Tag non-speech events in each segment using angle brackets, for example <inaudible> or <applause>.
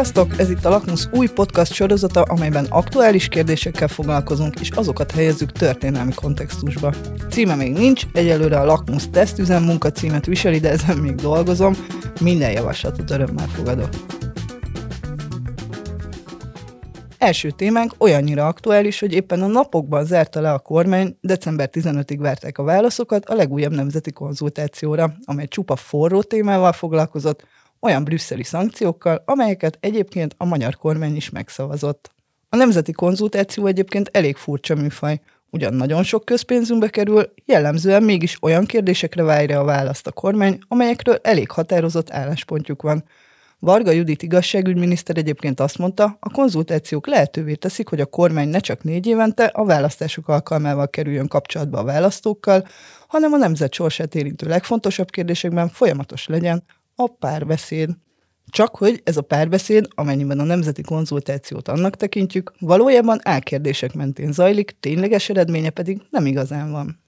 Sziasztok! Ez itt a Lakmus új podcast sorozata, amelyben aktuális kérdésekkel foglalkozunk, és azokat helyezzük történelmi kontextusba. Címe még nincs, egyelőre a Lakmus tesztüzem munka címet viseli, de ezen még dolgozom. Minden javaslatot örömmel fogadok. Első témánk olyannyira aktuális, hogy éppen a napokban zárta le a kormány, december 15-ig várták a válaszokat a legújabb nemzeti konzultációra, amely csupa forró témával foglalkozott, olyan brüsszeli szankciókkal, amelyeket egyébként a magyar kormány is megszavazott. A nemzeti konzultáció egyébként elég furcsa műfaj, ugyan nagyon sok közpénzünkbe kerül, jellemzően mégis olyan kérdésekre várja a választ a kormány, amelyekről elég határozott álláspontjuk van. Varga Judit igazságügyminiszter egyébként azt mondta, a konzultációk lehetővé teszik, hogy a kormány ne csak négy évente a választások alkalmával kerüljön kapcsolatba a választókkal, hanem a nemzet sorsát érintő legfontosabb kérdésekben folyamatos legyen a párbeszéd. Csak hogy ez a párbeszéd, amennyiben a nemzeti konzultációt annak tekintjük, valójában álkérdések mentén zajlik, tényleges eredménye pedig nem igazán van.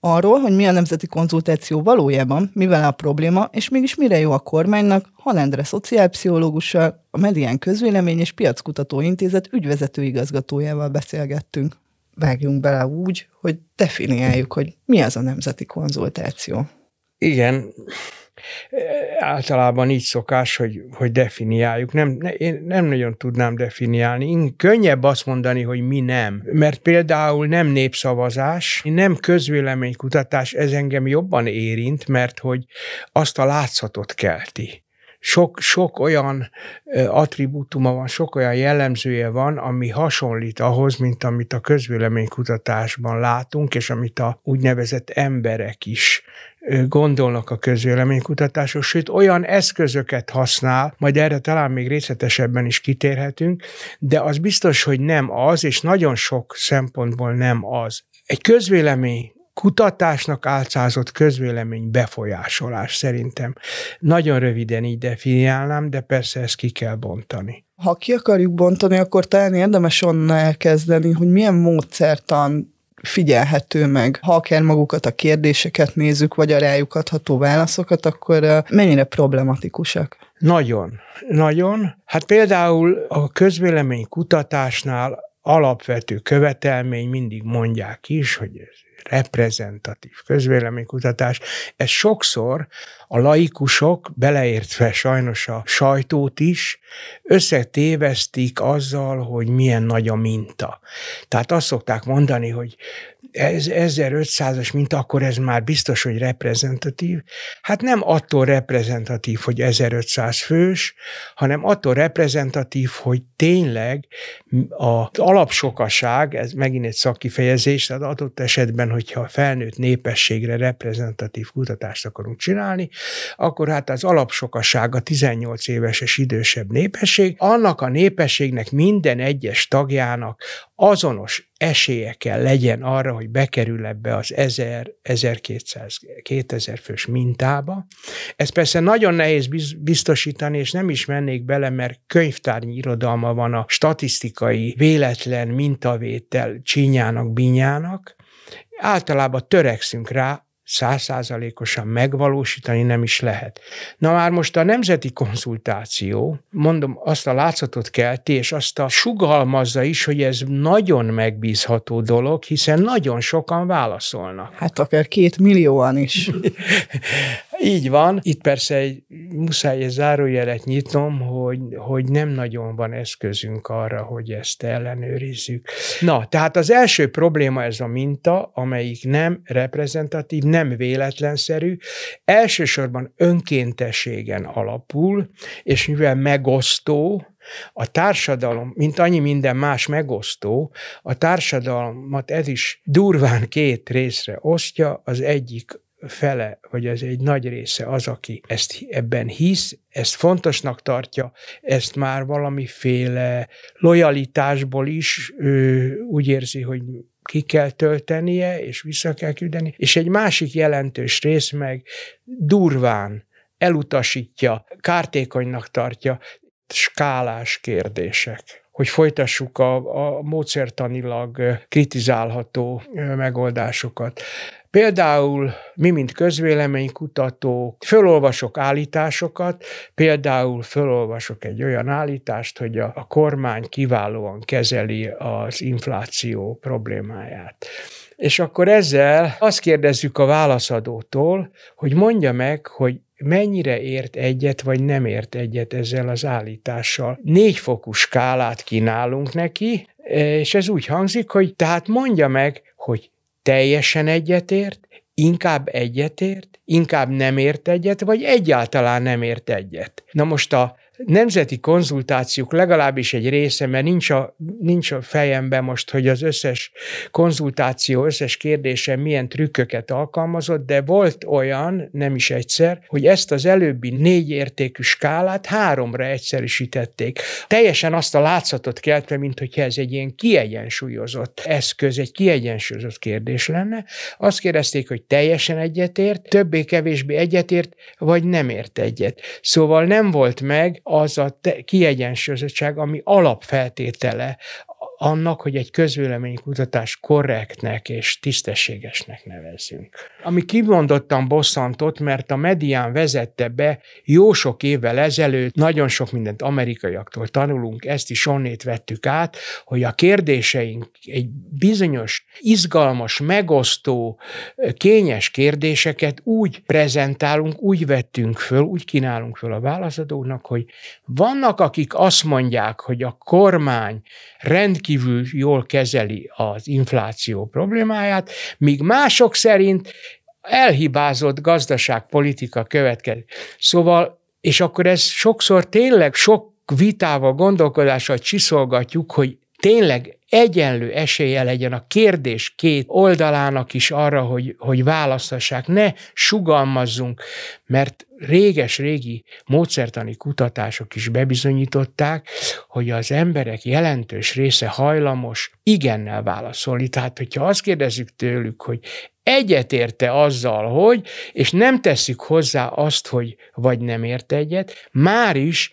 Arról, hogy mi a nemzeti konzultáció valójában, mivel a probléma, és mégis mire jó a kormánynak, Halendre szociálpszichológussal, a Medián Közvélemény és Piackutató Intézet ügyvezető igazgatójával beszélgettünk. Vágjunk bele úgy, hogy definiáljuk, hogy mi az a nemzeti konzultáció. Igen, általában így szokás, hogy, hogy definiáljuk. Nem, ne, én nem nagyon tudnám definiálni. Könnyebb azt mondani, hogy mi nem. Mert például nem népszavazás, nem közvéleménykutatás, ez engem jobban érint, mert hogy azt a látszatot kelti sok, sok olyan attribútuma van, sok olyan jellemzője van, ami hasonlít ahhoz, mint amit a közvéleménykutatásban látunk, és amit a úgynevezett emberek is gondolnak a közvéleménykutatásról, sőt olyan eszközöket használ, majd erre talán még részletesebben is kitérhetünk, de az biztos, hogy nem az, és nagyon sok szempontból nem az. Egy közvélemény kutatásnak álcázott közvélemény befolyásolás szerintem. Nagyon röviden így definiálnám, de persze ezt ki kell bontani. Ha ki akarjuk bontani, akkor talán érdemes onnan elkezdeni, hogy milyen módszertan figyelhető meg. Ha akár magukat a kérdéseket nézzük, vagy a rájuk adható válaszokat, akkor mennyire problematikusak? Nagyon, nagyon. Hát például a közvélemény kutatásnál alapvető követelmény, mindig mondják is, hogy ez reprezentatív közvéleménykutatás. Ez sokszor a laikusok, beleértve sajnos a sajtót is, összetévesztik azzal, hogy milyen nagy a minta. Tehát azt szokták mondani, hogy 1500-as minta, akkor ez már biztos, hogy reprezentatív. Hát nem attól reprezentatív, hogy 1500 fős, hanem attól reprezentatív, hogy tényleg az alapsokaság, ez megint egy szakkifejezés, tehát adott esetben, hogyha a felnőtt népességre reprezentatív kutatást akarunk csinálni, akkor hát az alapsokaság a 18 éves és idősebb népesség, annak a népességnek minden egyes tagjának azonos esélye legyen arra, hogy bekerül ebbe az 1000-1200-2000 fős mintába. Ez persze nagyon nehéz biztosítani, és nem is mennék bele, mert könyvtárnyi irodalma van a statisztikai véletlen mintavétel csínyának, binyának. Általában törekszünk rá, százszázalékosan megvalósítani nem is lehet. Na már most a nemzeti konzultáció, mondom, azt a látszatot kelti, és azt a sugalmazza is, hogy ez nagyon megbízható dolog, hiszen nagyon sokan válaszolnak. Hát akár két millióan is. <laughs> Így van. Itt persze egy, muszáj egy zárójelet nyitnom, hogy, hogy nem nagyon van eszközünk arra, hogy ezt ellenőrizzük. Na, tehát az első probléma ez a minta, amelyik nem reprezentatív, nem véletlenszerű, elsősorban önkéntességen alapul, és mivel megosztó, a társadalom, mint annyi minden más megosztó, a társadalmat ez is durván két részre osztja, az egyik fele, vagy az egy nagy része az, aki ezt ebben hisz, ezt fontosnak tartja, ezt már valamiféle lojalitásból is ő úgy érzi, hogy ki kell töltenie, és vissza kell küldeni, és egy másik jelentős rész meg durván elutasítja, kártékonynak tartja, skálás kérdések hogy folytassuk a, a módszertanilag kritizálható megoldásokat. Például mi, mint közvéleménykutatók, fölolvasok állításokat, például fölolvasok egy olyan állítást, hogy a, a kormány kiválóan kezeli az infláció problémáját. És akkor ezzel azt kérdezzük a válaszadótól, hogy mondja meg, hogy mennyire ért egyet, vagy nem ért egyet ezzel az állítással. Négy fokú skálát kínálunk neki, és ez úgy hangzik, hogy tehát mondja meg, hogy teljesen egyetért, inkább egyetért, inkább nem ért egyet, vagy egyáltalán nem ért egyet. Na most a nemzeti konzultációk legalábbis egy része, mert nincs a, nincs a fejemben most, hogy az összes konzultáció, összes kérdése milyen trükköket alkalmazott, de volt olyan, nem is egyszer, hogy ezt az előbbi négy értékű skálát háromra egyszerűsítették. Teljesen azt a látszatot keltve, mint hogy ez egy ilyen kiegyensúlyozott eszköz, egy kiegyensúlyozott kérdés lenne. Azt kérdezték, hogy teljesen egyetért, többé-kevésbé egyetért, vagy nem ért egyet. Szóval nem volt meg az a kiegyensúlyozottság, ami alapfeltétele annak, hogy egy közvéleménykutatás korrektnek és tisztességesnek nevezzünk. Ami kimondottan bosszantott, mert a medián vezette be jó sok évvel ezelőtt, nagyon sok mindent amerikaiaktól tanulunk, ezt is onnét vettük át, hogy a kérdéseink egy bizonyos, izgalmas, megosztó, kényes kérdéseket úgy prezentálunk, úgy vettünk föl, úgy kínálunk föl a válaszadóknak, hogy vannak, akik azt mondják, hogy a kormány rendkívül jól kezeli az infláció problémáját, míg mások szerint elhibázott gazdaságpolitika következik. Szóval, és akkor ez sokszor tényleg sok vitával, gondolkodással csiszolgatjuk, hogy tényleg egyenlő esélye legyen a kérdés két oldalának is arra, hogy, hogy választassák, ne sugalmazzunk, mert réges-régi módszertani kutatások is bebizonyították, hogy az emberek jelentős része hajlamos igennel válaszolni. Tehát, hogyha azt kérdezzük tőlük, hogy egyetérte azzal, hogy, és nem teszik hozzá azt, hogy vagy nem ért egyet, már is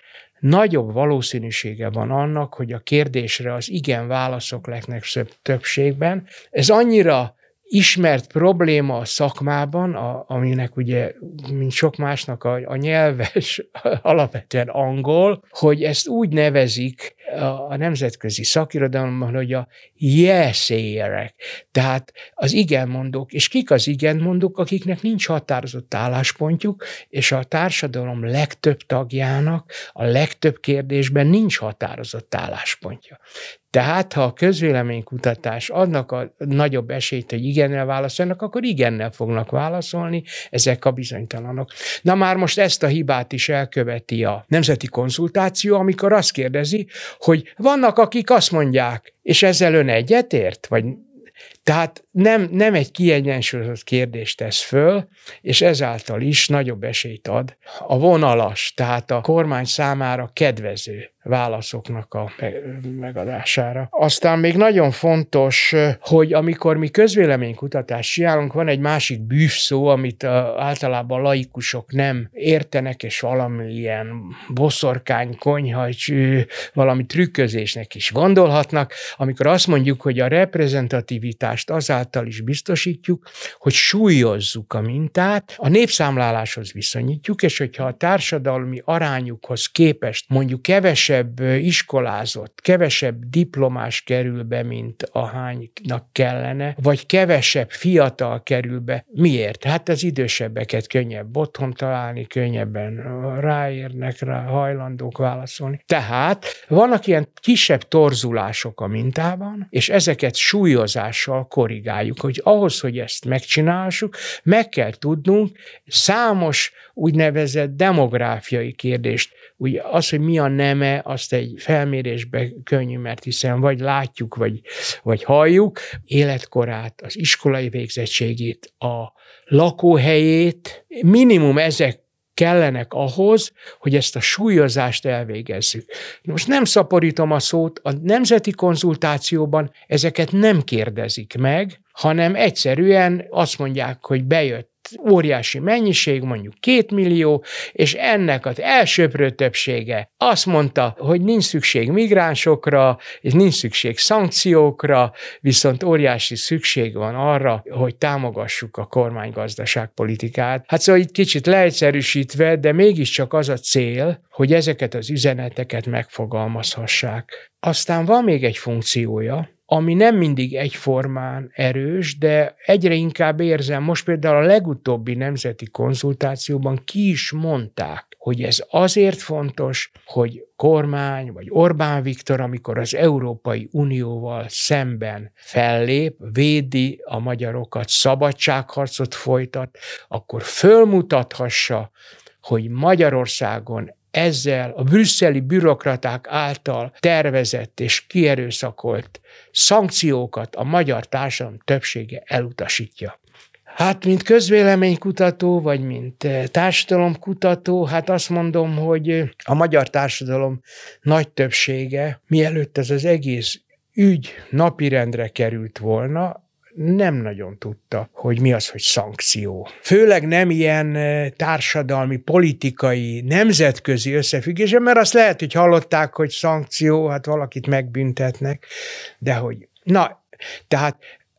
nagyobb valószínűsége van annak, hogy a kérdésre az igen válaszok lesznek többségben. Ez annyira ismert probléma a szakmában, a, aminek ugye, mint sok másnak a, a nyelves <laughs> alapvetően angol, hogy ezt úgy nevezik a, a nemzetközi szakirodalomban, hogy a jesélyerek, tehát az igenmondók. És kik az igenmondók, akiknek nincs határozott álláspontjuk, és a társadalom legtöbb tagjának a legtöbb kérdésben nincs határozott álláspontja. Tehát, ha a közvéleménykutatás adnak a nagyobb esélyt, hogy igennel válaszolnak, akkor igennel fognak válaszolni ezek a bizonytalanok. Na már most ezt a hibát is elköveti a nemzeti konzultáció, amikor azt kérdezi, hogy vannak, akik azt mondják, és ezzel ön egyetért, vagy tehát nem, nem egy kiegyensúlyozott kérdést tesz föl, és ezáltal is nagyobb esélyt ad a vonalas, tehát a kormány számára kedvező válaszoknak a megadására. Aztán még nagyon fontos, hogy amikor mi közvéleménykutatást csinálunk, van egy másik bűvszó, amit általában laikusok nem értenek, és valamilyen boszorkány, konyha, valami trükközésnek is gondolhatnak, amikor azt mondjuk, hogy a reprezentativitást azáltal is biztosítjuk, hogy súlyozzuk a mintát, a népszámláláshoz viszonyítjuk, és hogyha a társadalmi arányukhoz képest mondjuk kevesebb iskolázott, kevesebb diplomás kerül be, mint ahánynak kellene, vagy kevesebb fiatal kerül be. Miért? Hát az idősebbeket könnyebb otthon találni, könnyebben ráérnek, rá hajlandók válaszolni. Tehát vannak ilyen kisebb torzulások a mintában, és ezeket súlyozással korrigáljuk, hogy ahhoz, hogy ezt megcsináljuk, meg kell tudnunk számos úgynevezett demográfiai kérdést. Ugye az, hogy mi a neme, azt egy felmérésbe könnyű, mert hiszen vagy látjuk, vagy, vagy halljuk, életkorát, az iskolai végzettségét, a lakóhelyét, minimum ezek kellenek ahhoz, hogy ezt a súlyozást elvégezzük. Most nem szaporítom a szót, a nemzeti konzultációban ezeket nem kérdezik meg, hanem egyszerűen azt mondják, hogy bejött óriási mennyiség, mondjuk két millió, és ennek az elsőprő többsége azt mondta, hogy nincs szükség migránsokra, és nincs szükség szankciókra, viszont óriási szükség van arra, hogy támogassuk a kormánygazdaságpolitikát. Hát szóval itt kicsit leegyszerűsítve, de mégiscsak az a cél, hogy ezeket az üzeneteket megfogalmazhassák. Aztán van még egy funkciója, ami nem mindig egyformán erős, de egyre inkább érzem, most például a legutóbbi nemzeti konzultációban ki is mondták, hogy ez azért fontos, hogy kormány vagy Orbán Viktor, amikor az Európai Unióval szemben fellép, védi a magyarokat, szabadságharcot folytat, akkor fölmutathassa, hogy Magyarországon ezzel a brüsszeli bürokraták által tervezett és kierőszakolt szankciókat a magyar társadalom többsége elutasítja. Hát, mint közvéleménykutató, vagy mint eh, társadalomkutató, hát azt mondom, hogy a magyar társadalom nagy többsége, mielőtt ez az egész ügy napirendre került volna, nem nagyon tudta, hogy mi az, hogy szankció. Főleg nem ilyen társadalmi, politikai, nemzetközi összefüggése, mert azt lehet, hogy hallották, hogy szankció, hát valakit megbüntetnek, de hogy, na, tehát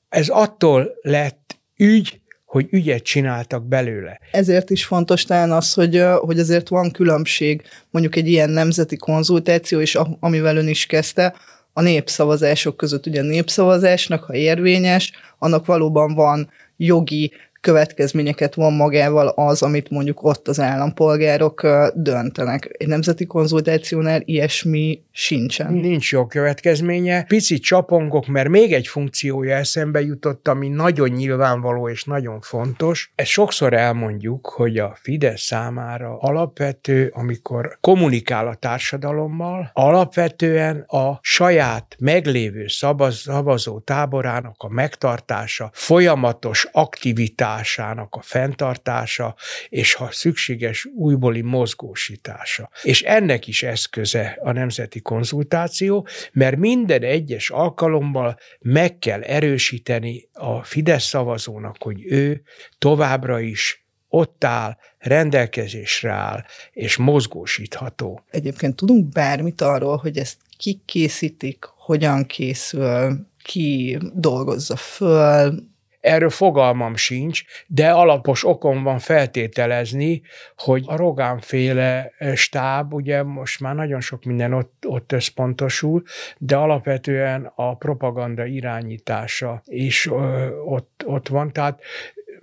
ez attól lett ügy, hogy ügyet csináltak belőle. Ezért is fontos talán az, hogy, hogy azért van különbség mondjuk egy ilyen nemzeti konzultáció, és amivel ön is kezdte, a népszavazások között ugye a népszavazásnak, ha érvényes, annak valóban van jogi következményeket von magával az, amit mondjuk ott az állampolgárok döntenek. Egy nemzeti konzultációnál ilyesmi sincsen. Nincs jó következménye. Picit csapongok, mert még egy funkciója eszembe jutott, ami nagyon nyilvánvaló és nagyon fontos. Ezt sokszor elmondjuk, hogy a Fidesz számára alapvető, amikor kommunikál a társadalommal, alapvetően a saját meglévő szavazó táborának a megtartása, folyamatos aktivitás, mozgásának a fenntartása, és ha szükséges újbóli mozgósítása. És ennek is eszköze a nemzeti konzultáció, mert minden egyes alkalommal meg kell erősíteni a Fidesz szavazónak, hogy ő továbbra is ott áll, rendelkezésre áll, és mozgósítható. Egyébként tudunk bármit arról, hogy ezt kik készítik, hogyan készül, ki dolgozza föl, Erről fogalmam sincs, de alapos okom van feltételezni, hogy a Rogánféle stáb, ugye most már nagyon sok minden ott, ott összpontosul, de alapvetően a propaganda irányítása is ö, ott, ott van. Tehát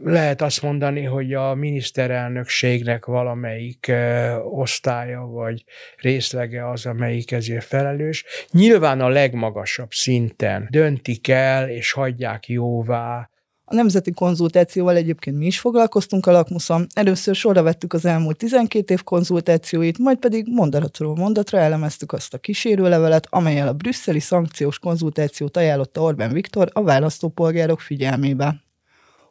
lehet azt mondani, hogy a miniszterelnökségnek valamelyik osztálya vagy részlege az, amelyik ezért felelős. Nyilván a legmagasabb szinten döntik el és hagyják jóvá a nemzeti konzultációval egyébként mi is foglalkoztunk a lakmuszon. Először sorra vettük az elmúlt 12 év konzultációit, majd pedig mondatról mondatra elemeztük azt a kísérőlevelet, amelyel a brüsszeli szankciós konzultációt ajánlotta Orbán Viktor a választópolgárok figyelmébe.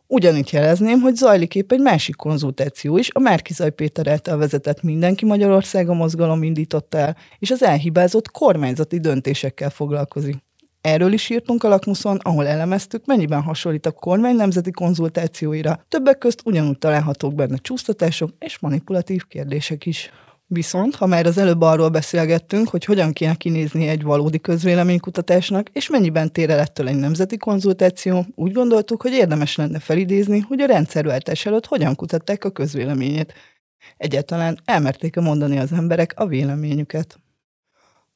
Ugyanitt jelezném, hogy zajlik épp egy másik konzultáció is, a Márkizaj Péter által vezetett Mindenki Magyarországa mozgalom indította el, és az elhibázott kormányzati döntésekkel foglalkozik. Erről is írtunk a lakmuszon, ahol elemeztük, mennyiben hasonlít a kormány nemzeti konzultációira. Többek közt ugyanúgy találhatók benne csúsztatások és manipulatív kérdések is. Viszont, ha már az előbb arról beszélgettünk, hogy hogyan kéne kinézni egy valódi közvéleménykutatásnak, és mennyiben tér el ettől egy nemzeti konzultáció, úgy gondoltuk, hogy érdemes lenne felidézni, hogy a rendszerváltás előtt hogyan kutatták a közvéleményét. Egyáltalán elmerték-e mondani az emberek a véleményüket.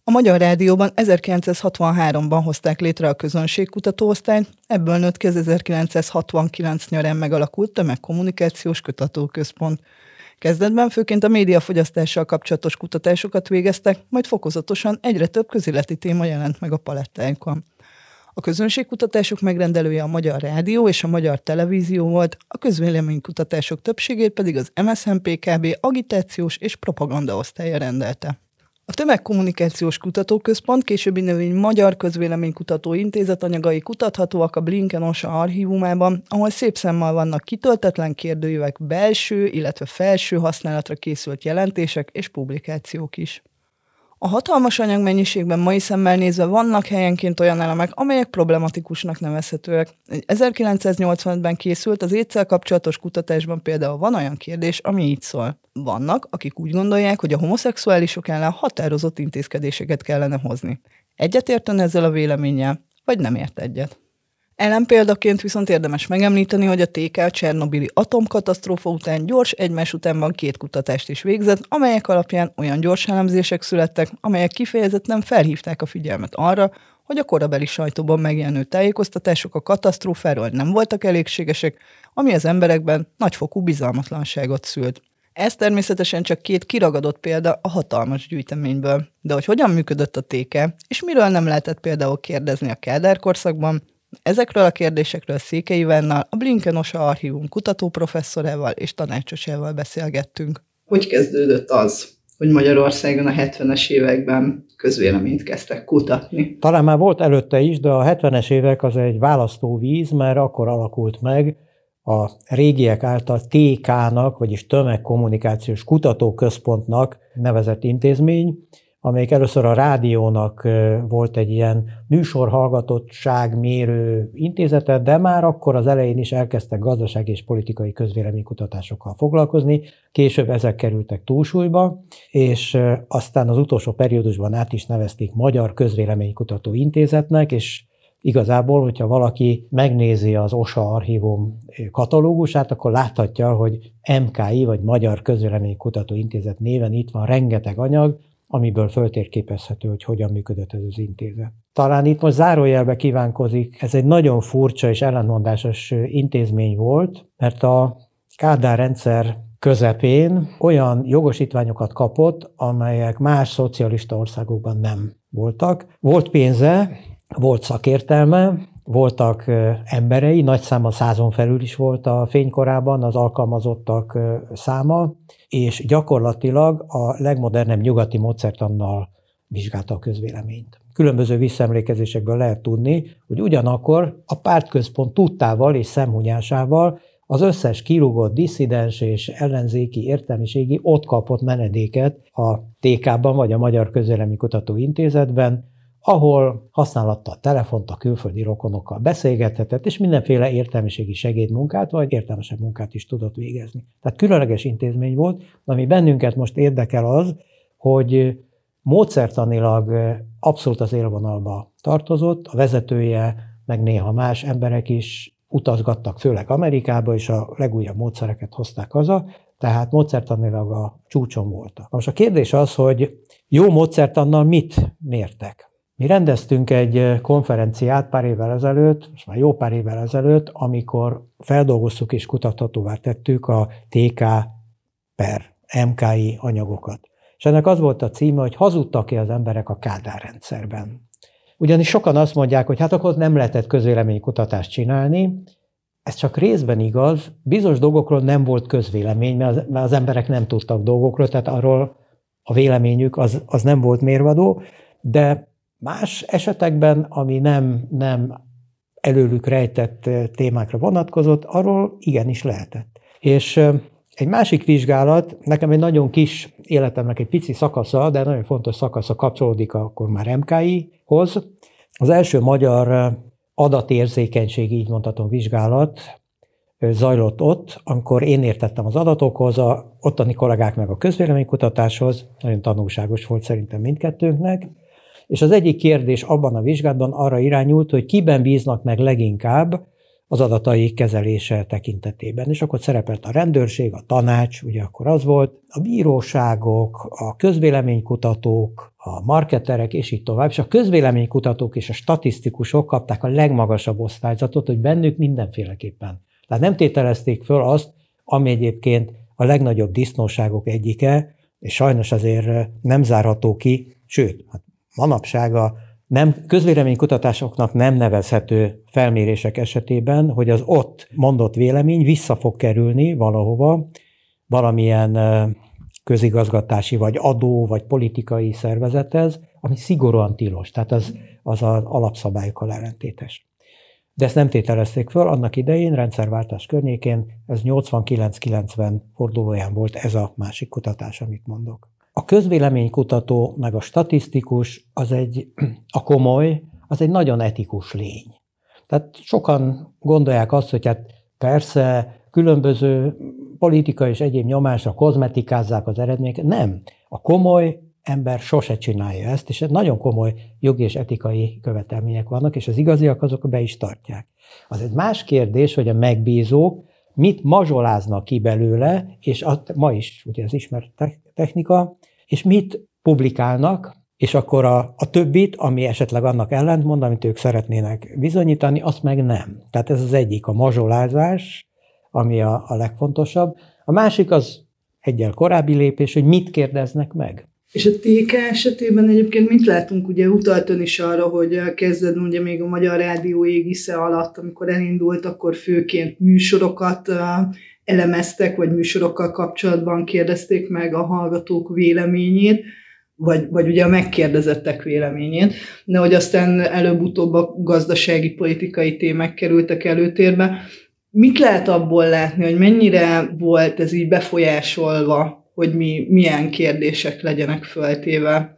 A Magyar Rádióban 1963-ban hozták létre a közönségkutatóosztályt, ebből nőtt ki az 1969 nyarán megalakult tömegkommunikációs kutatóközpont. Kezdetben főként a médiafogyasztással kapcsolatos kutatásokat végeztek, majd fokozatosan egyre több közéleti téma jelent meg a palettájukon. A közönségkutatások megrendelője a Magyar Rádió és a Magyar Televízió volt, a közvéleménykutatások többségét pedig az MSZNP-KB agitációs és propaganda osztálya rendelte. A Tömegkommunikációs Kutatóközpont későbbi növény Magyar Közvéleménykutató Intézet anyagai kutathatóak a Blinken OSA archívumában, ahol szép szemmel vannak kitöltetlen kérdőívek belső, illetve felső használatra készült jelentések és publikációk is. A hatalmas anyagmennyiségben mai szemmel nézve vannak helyenként olyan elemek, amelyek problematikusnak nevezhetőek. Egy 1985-ben készült az étszel kapcsolatos kutatásban például van olyan kérdés, ami így szól. Vannak, akik úgy gondolják, hogy a homoszexuálisok ellen határozott intézkedéseket kellene hozni. Egyetértene ezzel a véleménnyel, vagy nem ért egyet? Ellenpéldaként viszont érdemes megemlíteni, hogy a TK a Csernobili atomkatasztrófa után gyors egymás utánban két kutatást is végzett, amelyek alapján olyan gyors elemzések születtek, amelyek kifejezetten felhívták a figyelmet arra, hogy a korabeli sajtóban megjelenő tájékoztatások a katasztrófáról nem voltak elégségesek, ami az emberekben nagyfokú bizalmatlanságot szült. Ez természetesen csak két kiragadott példa a hatalmas gyűjteményből. De hogy hogyan működött a téke, és miről nem lehetett például kérdezni a Kádár korszakban, Ezekről a kérdésekről Székely Ivennal, a Blinkenosa Archívum kutatóprofesszorával és tanácsosával beszélgettünk. Hogy kezdődött az, hogy Magyarországon a 70-es években közvéleményt kezdtek kutatni? Talán már volt előtte is, de a 70-es évek az egy választóvíz, mert akkor alakult meg a régiek által TK-nak, vagyis Tömegkommunikációs Kutatóközpontnak nevezett intézmény, amelyik először a rádiónak volt egy ilyen műsorhallgatottságmérő intézete, de már akkor az elején is elkezdtek gazdasági és politikai közvéleménykutatásokkal foglalkozni, később ezek kerültek túlsúlyba, és aztán az utolsó periódusban át is nevezték Magyar Közvéleménykutató Intézetnek, és Igazából, hogyha valaki megnézi az OSA archívum katalógusát, akkor láthatja, hogy MKI, vagy Magyar Közvéleménykutató Intézet néven itt van rengeteg anyag, amiből föltérképezhető, hogy hogyan működött ez az intézet. Talán itt most zárójelbe kívánkozik, ez egy nagyon furcsa és ellentmondásos intézmény volt, mert a Kádár rendszer közepén olyan jogosítványokat kapott, amelyek más szocialista országokban nem voltak. Volt pénze, volt szakértelme, voltak emberei, nagy száma százon felül is volt a fénykorában az alkalmazottak száma, és gyakorlatilag a legmodernebb nyugati módszertannal vizsgálta a közvéleményt. Különböző visszaemlékezésekből lehet tudni, hogy ugyanakkor a pártközpont tudtával és szemhunyásával az összes kirúgott disszidens és ellenzéki értelmiségi ott kapott menedéket a TK-ban vagy a Magyar Közélemi Kutató Intézetben, ahol használatta a telefont a külföldi rokonokkal beszélgethetett, és mindenféle értelmiségi segédmunkát, vagy értelmesebb munkát is tudott végezni. Tehát különleges intézmény volt, ami bennünket most érdekel az, hogy módszertanilag abszolút az élvonalba tartozott, a vezetője, meg néha más emberek is utazgattak, főleg Amerikába, és a legújabb módszereket hozták haza, tehát módszertanilag a csúcson voltak. Most a kérdés az, hogy jó módszertannal mit mértek? Mi rendeztünk egy konferenciát pár évvel ezelőtt, most már jó pár évvel ezelőtt, amikor feldolgoztuk és kutathatóvá tettük a TK per MKI anyagokat. És ennek az volt a címe, hogy hazudtak-e az emberek a Kádár rendszerben. Ugyanis sokan azt mondják, hogy hát akkor nem lehetett közvéleménykutatást csinálni, ez csak részben igaz, bizonyos dolgokról nem volt közvélemény, mert az, mert az emberek nem tudtak dolgokról, tehát arról a véleményük az, az nem volt mérvadó, de Más esetekben, ami nem, nem előlük rejtett témákra vonatkozott, arról igenis lehetett. És egy másik vizsgálat, nekem egy nagyon kis életemnek egy pici szakasza, de nagyon fontos szakasza kapcsolódik akkor már MKI-hoz. Az első magyar adatérzékenység, így mondhatom, vizsgálat zajlott ott, amikor én értettem az adatokhoz, a ottani kollégák meg a közvéleménykutatáshoz, nagyon tanulságos volt szerintem mindkettőnknek, és az egyik kérdés abban a vizsgálatban arra irányult, hogy kiben bíznak meg leginkább az adatai kezelése tekintetében. És akkor szerepelt a rendőrség, a tanács, ugye akkor az volt, a bíróságok, a közvéleménykutatók, a marketerek, és így tovább. És a közvéleménykutatók és a statisztikusok kapták a legmagasabb osztályzatot, hogy bennük mindenféleképpen. Tehát nem tételezték föl azt, ami egyébként a legnagyobb disznóságok egyike, és sajnos azért nem zárható ki, sőt, hát manapság a nem, közvéleménykutatásoknak nem nevezhető felmérések esetében, hogy az ott mondott vélemény vissza fog kerülni valahova, valamilyen közigazgatási, vagy adó, vagy politikai szervezethez, ami szigorúan tilos, tehát az, az az alapszabályokkal ellentétes. De ezt nem tételezték föl, annak idején, rendszerváltás környékén, ez 89-90 fordulóján volt ez a másik kutatás, amit mondok. A közvéleménykutató meg a statisztikus az egy, a komoly, az egy nagyon etikus lény. Tehát sokan gondolják azt, hogy hát persze különböző politika és egyéb nyomásra kozmetikázzák az eredményeket. Nem. A komoly ember sose csinálja ezt, és nagyon komoly jogi és etikai követelmények vannak, és az igaziak azok be is tartják. Az egy más kérdés, hogy a megbízók mit mazsoláznak ki belőle, és ma is ugye az ismert technika, és mit publikálnak, és akkor a, a többit, ami esetleg annak ellentmond, amit ők szeretnének bizonyítani, azt meg nem. Tehát ez az egyik, a mazsolázás, ami a, a legfontosabb. A másik az egyel korábbi lépés, hogy mit kérdeznek meg. És a TK esetében egyébként mit látunk? Ugye utalt ön is arra, hogy kezded ugye még a Magyar Rádió égisze alatt, amikor elindult, akkor főként műsorokat elemeztek, vagy műsorokkal kapcsolatban kérdezték meg a hallgatók véleményét, vagy, vagy ugye a megkérdezettek véleményét, de hogy aztán előbb-utóbb a gazdasági, politikai témák kerültek előtérbe. Mit lehet abból látni, hogy mennyire volt ez így befolyásolva hogy mi, milyen kérdések legyenek föltéve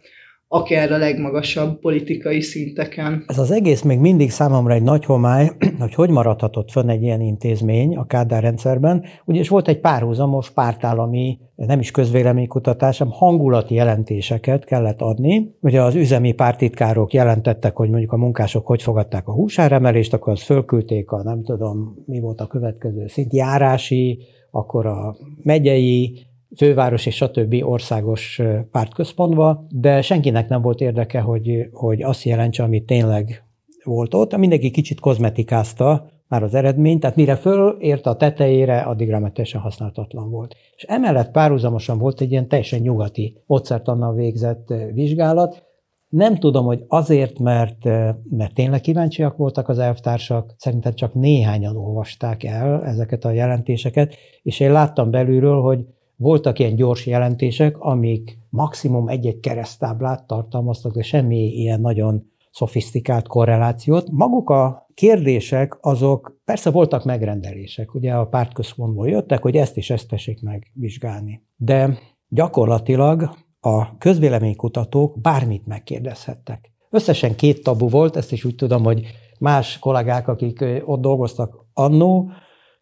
akár a legmagasabb politikai szinteken. Ez az egész még mindig számomra egy nagy homály, <clears throat> hogy hogy maradhatott fönn egy ilyen intézmény a Kádár rendszerben, ugyanis volt egy párhuzamos pártállami, nem is közvéleménykutatás, hanem hangulati jelentéseket kellett adni. Ugye az üzemi pártitkárok jelentettek, hogy mondjuk a munkások hogy fogadták a húsáremelést, akkor azt fölküldték a nem tudom, mi volt a következő szint, járási, akkor a megyei, főváros és stb. országos pártközpontba, de senkinek nem volt érdeke, hogy, hogy azt jelentse, amit tényleg volt ott. Mindenki kicsit kozmetikázta már az eredményt, tehát mire fölért a tetejére, addigra teljesen használhatatlan volt. És emellett párhuzamosan volt egy ilyen teljesen nyugati módszertannal végzett vizsgálat, nem tudom, hogy azért, mert, mert tényleg kíváncsiak voltak az elvtársak, szerintem csak néhányan olvasták el ezeket a jelentéseket, és én láttam belülről, hogy voltak ilyen gyors jelentések, amik maximum egy-egy keresztáblát tartalmaztak, de semmi ilyen nagyon szofisztikált korrelációt. Maguk a kérdések, azok persze voltak megrendelések, ugye a pártközpontból jöttek, hogy ezt is ezt tessék megvizsgálni. De gyakorlatilag a közvéleménykutatók bármit megkérdezhettek. Összesen két tabu volt, ezt is úgy tudom, hogy más kollégák, akik ott dolgoztak annó,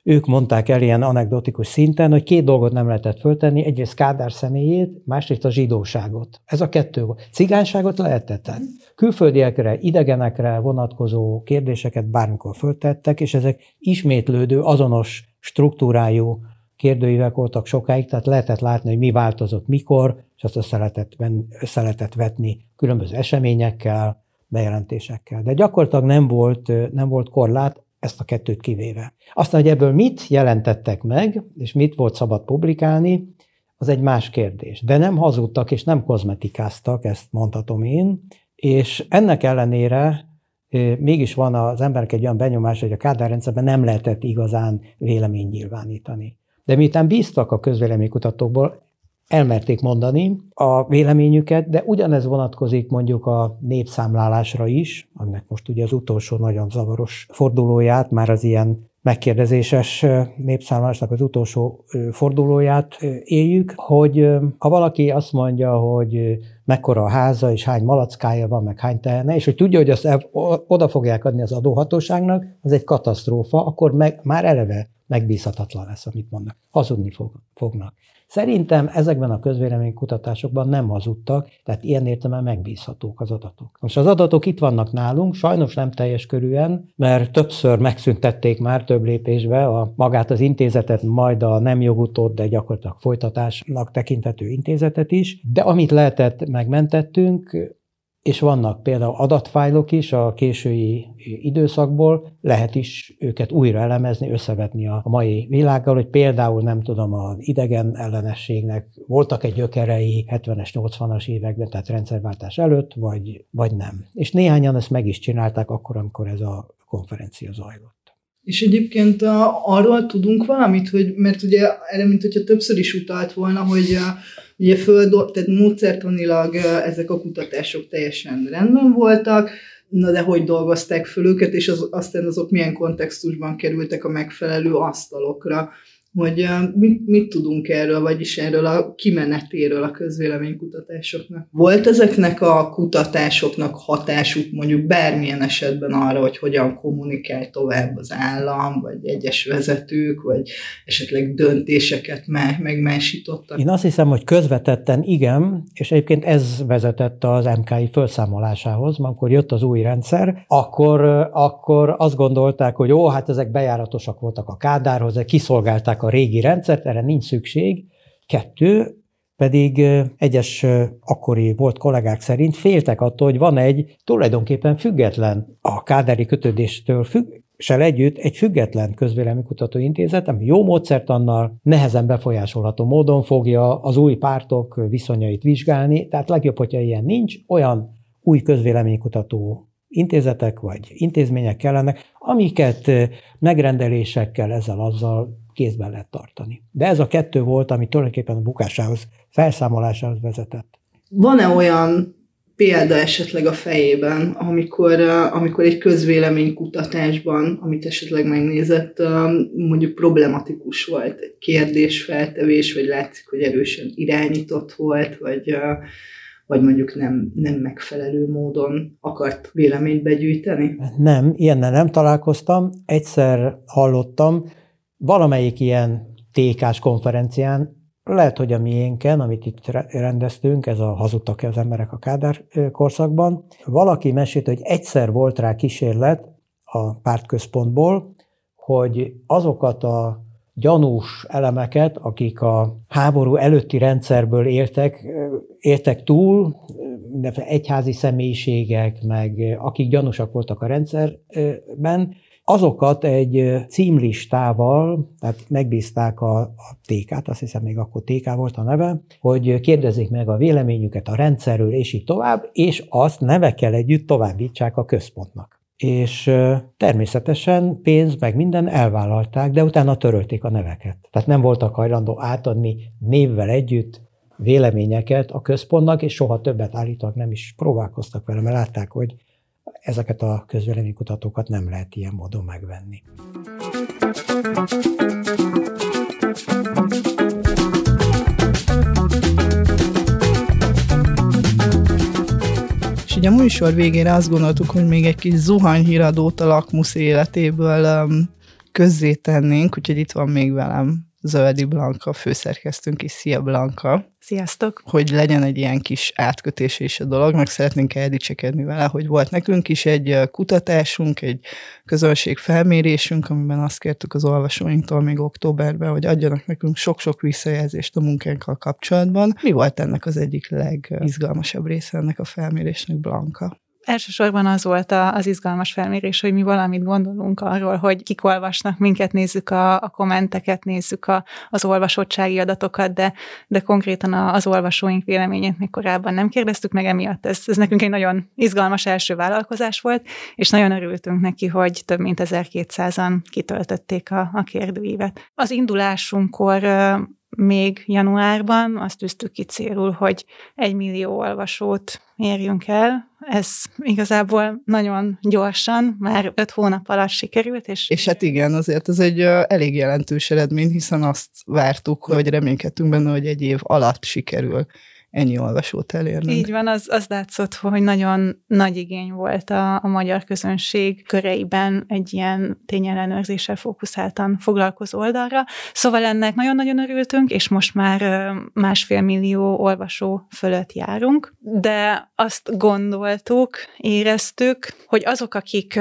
ők mondták el ilyen anekdotikus szinten, hogy két dolgot nem lehetett föltenni, egyrészt Kádár személyét, másrészt a zsidóságot. Ez a kettő. Cigányságot lehetett. Külföldiekre, idegenekre vonatkozó kérdéseket bármikor föltettek, és ezek ismétlődő, azonos struktúrájú kérdőívek voltak sokáig, tehát lehetett látni, hogy mi változott mikor, és azt össze lehetett, össze lehetett vetni különböző eseményekkel, bejelentésekkel. De gyakorlatilag nem volt, nem volt korlát, ezt a kettőt kivéve. Aztán, hogy ebből mit jelentettek meg, és mit volt szabad publikálni, az egy más kérdés. De nem hazudtak és nem kozmetikáztak, ezt mondhatom én, és ennek ellenére mégis van az emberek egy olyan benyomás, hogy a kádárrendszerben nem lehetett igazán vélemény nyilvánítani. De miután bíztak a közvéleménykutatókból, elmerték mondani a véleményüket, de ugyanez vonatkozik mondjuk a népszámlálásra is, aminek most ugye az utolsó nagyon zavaros fordulóját, már az ilyen megkérdezéses népszámlálásnak az utolsó fordulóját éljük, hogy ha valaki azt mondja, hogy mekkora a háza, és hány malackája van, meg hány tehene, és hogy tudja, hogy azt oda fogják adni az adóhatóságnak, az egy katasztrófa, akkor meg, már eleve megbízhatatlan lesz, amit mondnak. Hazudni fog, fognak. Szerintem ezekben a közvéleménykutatásokban nem hazudtak, tehát ilyen értelemben megbízhatók az adatok. Most az adatok itt vannak nálunk, sajnos nem teljes körűen, mert többször megszüntették már több lépésbe a, magát az intézetet, majd a nem jogutót, de gyakorlatilag folytatásnak tekintető intézetet is, de amit lehetett, megmentettünk, és vannak például adatfájlok is a késői időszakból, lehet is őket újra elemezni, összevetni a mai világgal, hogy például nem tudom, az idegen ellenességnek voltak egy gyökerei 70-es, 80-as években, tehát rendszerváltás előtt, vagy, vagy nem. És néhányan ezt meg is csinálták akkor, amikor ez a konferencia zajlott. És egyébként arról tudunk valamit, hogy, mert ugye erre, mint hogyha többször is utalt volna, hogy ugye föld, tehát módszertanilag ezek a kutatások teljesen rendben voltak, na de hogy dolgozták föl őket, és az, aztán azok milyen kontextusban kerültek a megfelelő asztalokra. Hogy mit, mit tudunk erről, vagyis erről a kimenetéről a közvéleménykutatásoknak. Volt ezeknek a kutatásoknak hatásuk mondjuk bármilyen esetben arra, hogy hogyan kommunikál tovább az állam, vagy egyes vezetők, vagy esetleg döntéseket meg, megmásítottak? Én azt hiszem, hogy közvetetten igen, és egyébként ez vezetett az MKI felszámolásához, amikor jött az új rendszer, akkor, akkor azt gondolták, hogy ó, hát ezek bejáratosak voltak a Kádárhoz, kiszolgálták a régi rendszert, erre nincs szükség. Kettő, pedig egyes akkori volt kollégák szerint féltek attól, hogy van egy tulajdonképpen független a kádári kötődéstől függ, együtt egy független közvéleménykutató intézet, ami jó módszertannal, nehezen befolyásolható módon fogja az új pártok viszonyait vizsgálni, tehát legjobb, hogyha ilyen nincs, olyan új közvéleménykutató intézetek vagy intézmények kellenek, amiket megrendelésekkel, ezzel azzal kézben lehet tartani. De ez a kettő volt, ami tulajdonképpen a bukásához, felszámolásához vezetett. Van-e olyan példa esetleg a fejében, amikor, amikor egy közvéleménykutatásban, amit esetleg megnézett, mondjuk problematikus volt, egy kérdésfeltevés, vagy látszik, hogy erősen irányított volt, vagy, vagy mondjuk nem, nem megfelelő módon akart véleményt begyűjteni? Nem, ilyennel nem találkoztam. Egyszer hallottam, valamelyik ilyen TK-s konferencián, lehet, hogy a miénken, amit itt rendeztünk, ez a hazudtak az emberek a Kádár korszakban, valaki mesélt, hogy egyszer volt rá kísérlet a pártközpontból, hogy azokat a gyanús elemeket, akik a háború előtti rendszerből éltek, éltek túl, egyházi személyiségek, meg akik gyanúsak voltak a rendszerben, azokat egy címlistával, tehát megbízták a, a TK-t, azt hiszem még akkor TK volt a neve, hogy kérdezzék meg a véleményüket a rendszerről, és így tovább, és azt nevekkel együtt továbbítsák a központnak. És természetesen pénz meg minden elvállalták, de utána törölték a neveket. Tehát nem voltak hajlandó átadni névvel együtt véleményeket a központnak, és soha többet állítólag nem is próbálkoztak vele, mert látták, hogy ezeket a közvéleménykutatókat nem lehet ilyen módon megvenni. És ugye a műsor végére azt gondoltuk, hogy még egy kis zuhanyhíradót a lakmusz életéből um, közzé tennénk, úgyhogy itt van még velem Zöldi Blanka, főszerkesztőnk is. Szia Blanka! Sziasztok! Hogy legyen egy ilyen kis átkötés is a dolog, szeretnénk eldicsekedni vele, hogy volt nekünk is egy kutatásunk, egy közönség felmérésünk, amiben azt kértük az olvasóinktól még októberben, hogy adjanak nekünk sok-sok visszajelzést a munkánkkal kapcsolatban. Mi volt ennek az egyik legizgalmasabb része ennek a felmérésnek, Blanka? Elsősorban az volt az izgalmas felmérés, hogy mi valamit gondolunk arról, hogy kik olvasnak minket, nézzük a, a kommenteket, nézzük a, az olvasottsági adatokat, de, de konkrétan az olvasóink véleményét még korábban nem kérdeztük meg, emiatt ez, ez nekünk egy nagyon izgalmas első vállalkozás volt, és nagyon örültünk neki, hogy több mint 1200-an kitöltötték a, a kérdőívet. Az indulásunkkor még januárban azt tűztük ki célul, hogy egy millió olvasót érjünk el. Ez igazából nagyon gyorsan, már öt hónap alatt sikerült. És, és hát igen, azért ez egy elég jelentős eredmény, hiszen azt vártuk, hogy reménykedtünk benne, hogy egy év alatt sikerül ennyi olvasót elérni. Így van, az, az látszott, hogy nagyon nagy igény volt a, a magyar közönség köreiben egy ilyen tényellenőrzéssel fókuszáltan foglalkozó oldalra. Szóval ennek nagyon-nagyon örültünk, és most már másfél millió olvasó fölött járunk, de azt gondoltuk, éreztük, hogy azok, akik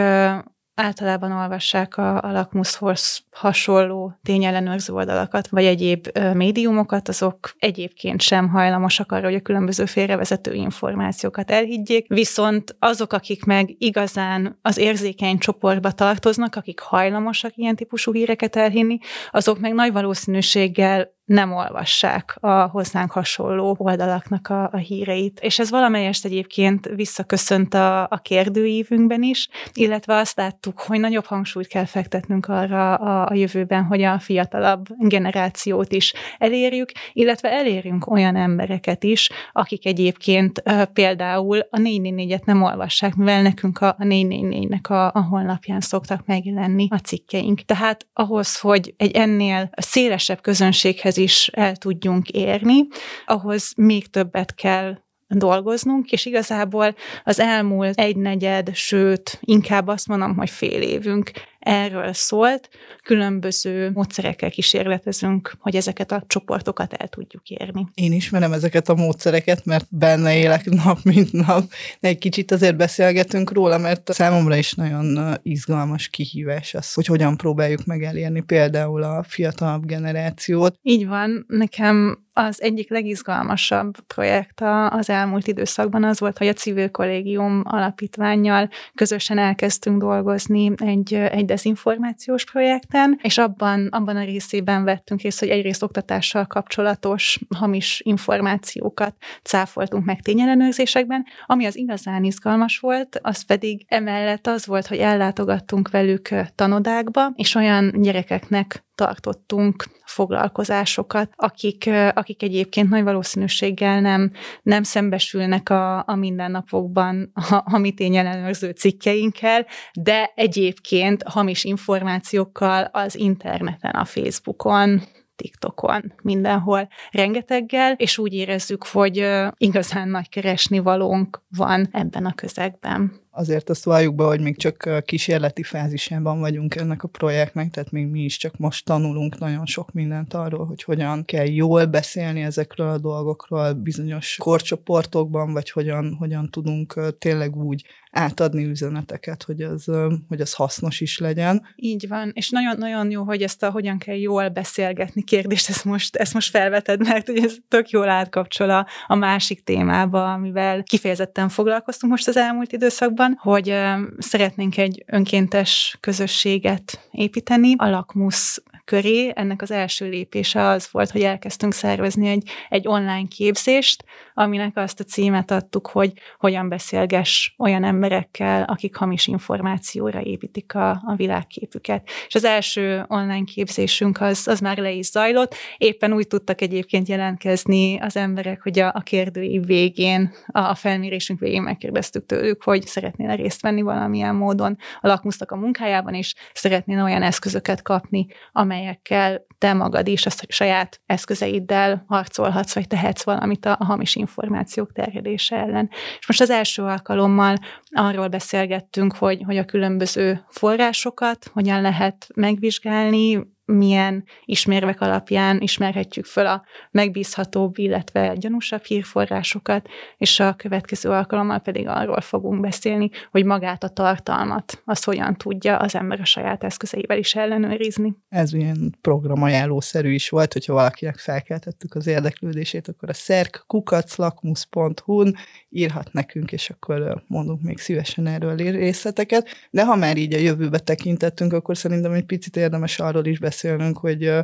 általában olvassák a, a lakmuszhoz hasonló tényellenőrző oldalakat, vagy egyéb médiumokat, azok egyébként sem hajlamosak arra, hogy a különböző félrevezető információkat elhiggyék, viszont azok, akik meg igazán az érzékeny csoportba tartoznak, akik hajlamosak ilyen típusú híreket elhinni, azok meg nagy valószínűséggel nem olvassák a hozzánk hasonló oldalaknak a, a híreit. És ez valamelyest egyébként visszaköszönt a, a kérdőívünkben is, illetve azt láttuk, hogy nagyobb hangsúlyt kell fektetnünk arra a, a jövőben, hogy a fiatalabb generációt is elérjük, illetve elérjünk olyan embereket is, akik egyébként uh, például a 444-et nem olvassák, mivel nekünk a, a 444-nek a, a honlapján szoktak megjelenni a cikkeink. Tehát ahhoz, hogy egy ennél szélesebb közönséghez célokhoz is el tudjunk érni, ahhoz még többet kell dolgoznunk, és igazából az elmúlt egynegyed, sőt, inkább azt mondom, hogy fél évünk erről szólt. Különböző módszerekkel kísérletezünk, hogy ezeket a csoportokat el tudjuk érni. Én ismerem ezeket a módszereket, mert benne élek <laughs> nap, mint nap. De egy kicsit azért beszélgetünk róla, mert számomra is nagyon izgalmas kihívás az, hogy hogyan próbáljuk meg elérni például a fiatalabb generációt. Így van. Nekem az egyik legizgalmasabb projekt az elmúlt időszakban az volt, hogy a civil kollégium alapítványjal közösen elkezdtünk dolgozni egy, egy dezinformációs projekten, és abban, abban a részében vettünk részt, hogy egyrészt oktatással kapcsolatos hamis információkat cáfoltunk meg tényellenőrzésekben, ami az igazán izgalmas volt, az pedig emellett az volt, hogy ellátogattunk velük tanodákba, és olyan gyerekeknek tartottunk foglalkozásokat, akik, akik egyébként nagy valószínűséggel nem, nem szembesülnek a, a mindennapokban a, a mi tényellenőrző cikkeinkkel, de egyébként hamis információkkal az interneten, a Facebookon, TikTokon, mindenhol rengeteggel, és úgy érezzük, hogy igazán nagy keresni valónk van ebben a közegben azért azt valljuk be, hogy még csak kísérleti fázisában vagyunk ennek a projektnek, tehát még mi is csak most tanulunk nagyon sok mindent arról, hogy hogyan kell jól beszélni ezekről a dolgokról bizonyos korcsoportokban, vagy hogyan, hogyan tudunk tényleg úgy átadni üzeneteket, hogy az, hogy az hasznos is legyen. Így van, és nagyon-nagyon jó, hogy ezt a hogyan kell jól beszélgetni kérdést, ezt most, ezt most felveted, mert ugye ez tök jól átkapcsol a, a másik témába, amivel kifejezetten foglalkoztunk most az elmúlt időszakban, hogy szeretnénk egy önkéntes közösséget építeni. A Lakmusz köré. Ennek az első lépése az volt, hogy elkezdtünk szervezni egy, egy online képzést, aminek azt a címet adtuk, hogy hogyan beszélges olyan emberekkel, akik hamis információra építik a, a világképüket. És az első online képzésünk az, az már le is zajlott. Éppen úgy tudtak egyébként jelentkezni az emberek, hogy a, a kérdői végén, a, a felmérésünk végén megkérdeztük tőlük, hogy szeretnének részt venni valamilyen módon a lakmusztak a munkájában, és szeretnének olyan eszközöket kapni, amely amelyekkel te magad is a saját eszközeiddel harcolhatsz, vagy tehetsz valamit a, hamis információk terjedése ellen. És most az első alkalommal arról beszélgettünk, hogy, hogy a különböző forrásokat hogyan lehet megvizsgálni, milyen ismérvek alapján ismerhetjük föl a megbízhatóbb, illetve gyanúsabb hírforrásokat, és a következő alkalommal pedig arról fogunk beszélni, hogy magát a tartalmat, az hogyan tudja az ember a saját eszközeivel is ellenőrizni. Ez ilyen programajánlószerű is volt, hogyha valakinek felkeltettük az érdeklődését, akkor a szerkkukaclakmus.hu-n írhat nekünk, és akkor mondunk még szívesen erről részleteket. De ha már így a jövőbe tekintettünk, akkor szerintem egy picit érdemes arról is beszélni, beszélnünk, hogy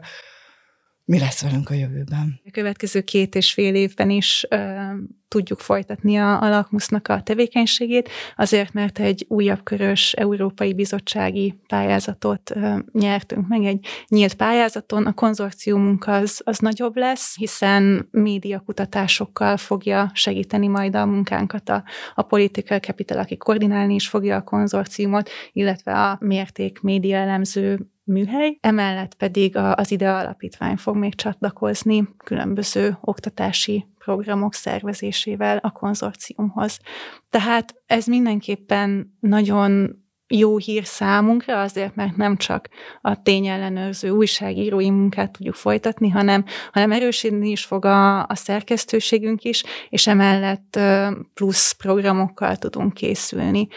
mi lesz velünk a jövőben. A következő két és fél évben is uh, tudjuk folytatni a, a Lakmusznak a tevékenységét, azért, mert egy újabb körös Európai Bizottsági pályázatot uh, nyertünk meg, egy nyílt pályázaton. A konzorciumunk az, az nagyobb lesz, hiszen médiakutatásokkal fogja segíteni majd a munkánkat a, a Political Capital, aki koordinálni is fogja a konzorciumot, illetve a mérték média elemző műhely, emellett pedig az IDE Alapítvány fog még csatlakozni különböző oktatási programok szervezésével a konzorciumhoz. Tehát ez mindenképpen nagyon jó hír számunkra, azért, mert nem csak a tényellenőrző újságírói munkát tudjuk folytatni, hanem, hanem erősíteni is fog a, a szerkesztőségünk is, és emellett plusz programokkal tudunk készülni.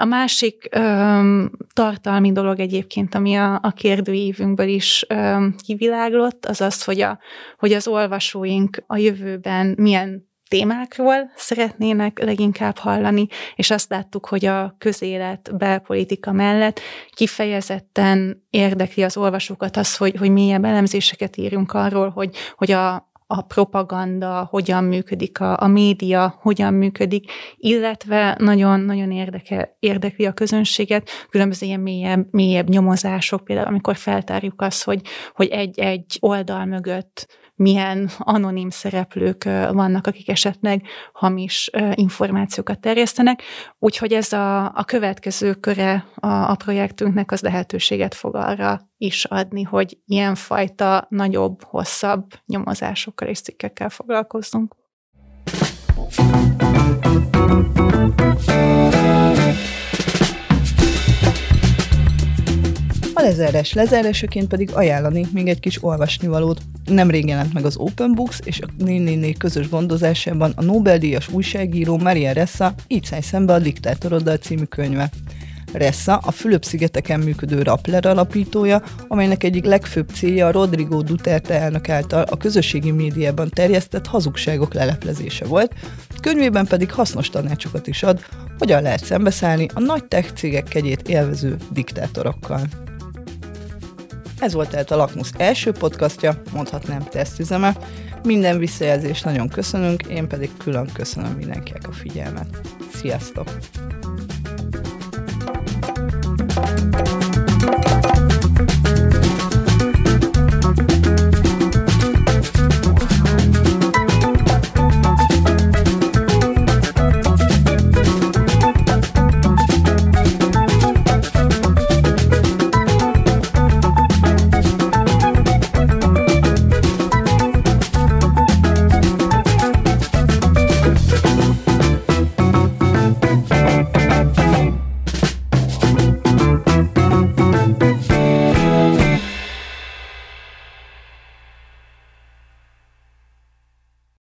A másik öm, tartalmi dolog egyébként, ami a, a kérdőívünkből is öm, kiviláglott, az az, hogy, a, hogy az olvasóink a jövőben milyen témákról szeretnének leginkább hallani, és azt láttuk, hogy a közélet, belpolitika mellett kifejezetten érdekli az olvasókat az, hogy, hogy milyen elemzéseket írjunk arról, hogy, hogy a, a propaganda, hogyan működik, a, a média, hogyan működik, illetve nagyon-nagyon érdeke, érdekli a közönséget, különböző ilyen mélyebb, mélyebb nyomozások, például amikor feltárjuk azt, hogy, hogy egy-egy oldal mögött milyen anonim szereplők vannak, akik esetleg hamis információkat terjesztenek. Úgyhogy ez a, a következő köre a, a projektünknek az lehetőséget fog arra is adni, hogy ilyenfajta nagyobb, hosszabb nyomozásokkal és cikkekkel foglalkozzunk. A lezáres lezárásaként pedig ajánlanék még egy kis olvasnivalót. Nemrég jelent meg az Open Books és a 444 közös gondozásában a Nobel-díjas újságíró Maria Ressa Így szállj szembe a diktátoroddal című könyve. Ressa a Fülöp-szigeteken működő Rappler alapítója, amelynek egyik legfőbb célja a Rodrigo Duterte elnök által a közösségi médiában terjesztett hazugságok leleplezése volt, könyvében pedig hasznos tanácsokat is ad, hogyan lehet szembeszállni a nagy tech cégek kegyét élvező diktátorokkal. Ez volt tehát a Lakmus első podcastja, mondhatnám tesztüzeme. Minden visszajelzést nagyon köszönünk, én pedig külön köszönöm mindenkinek a figyelmet. Sziasztok! thank you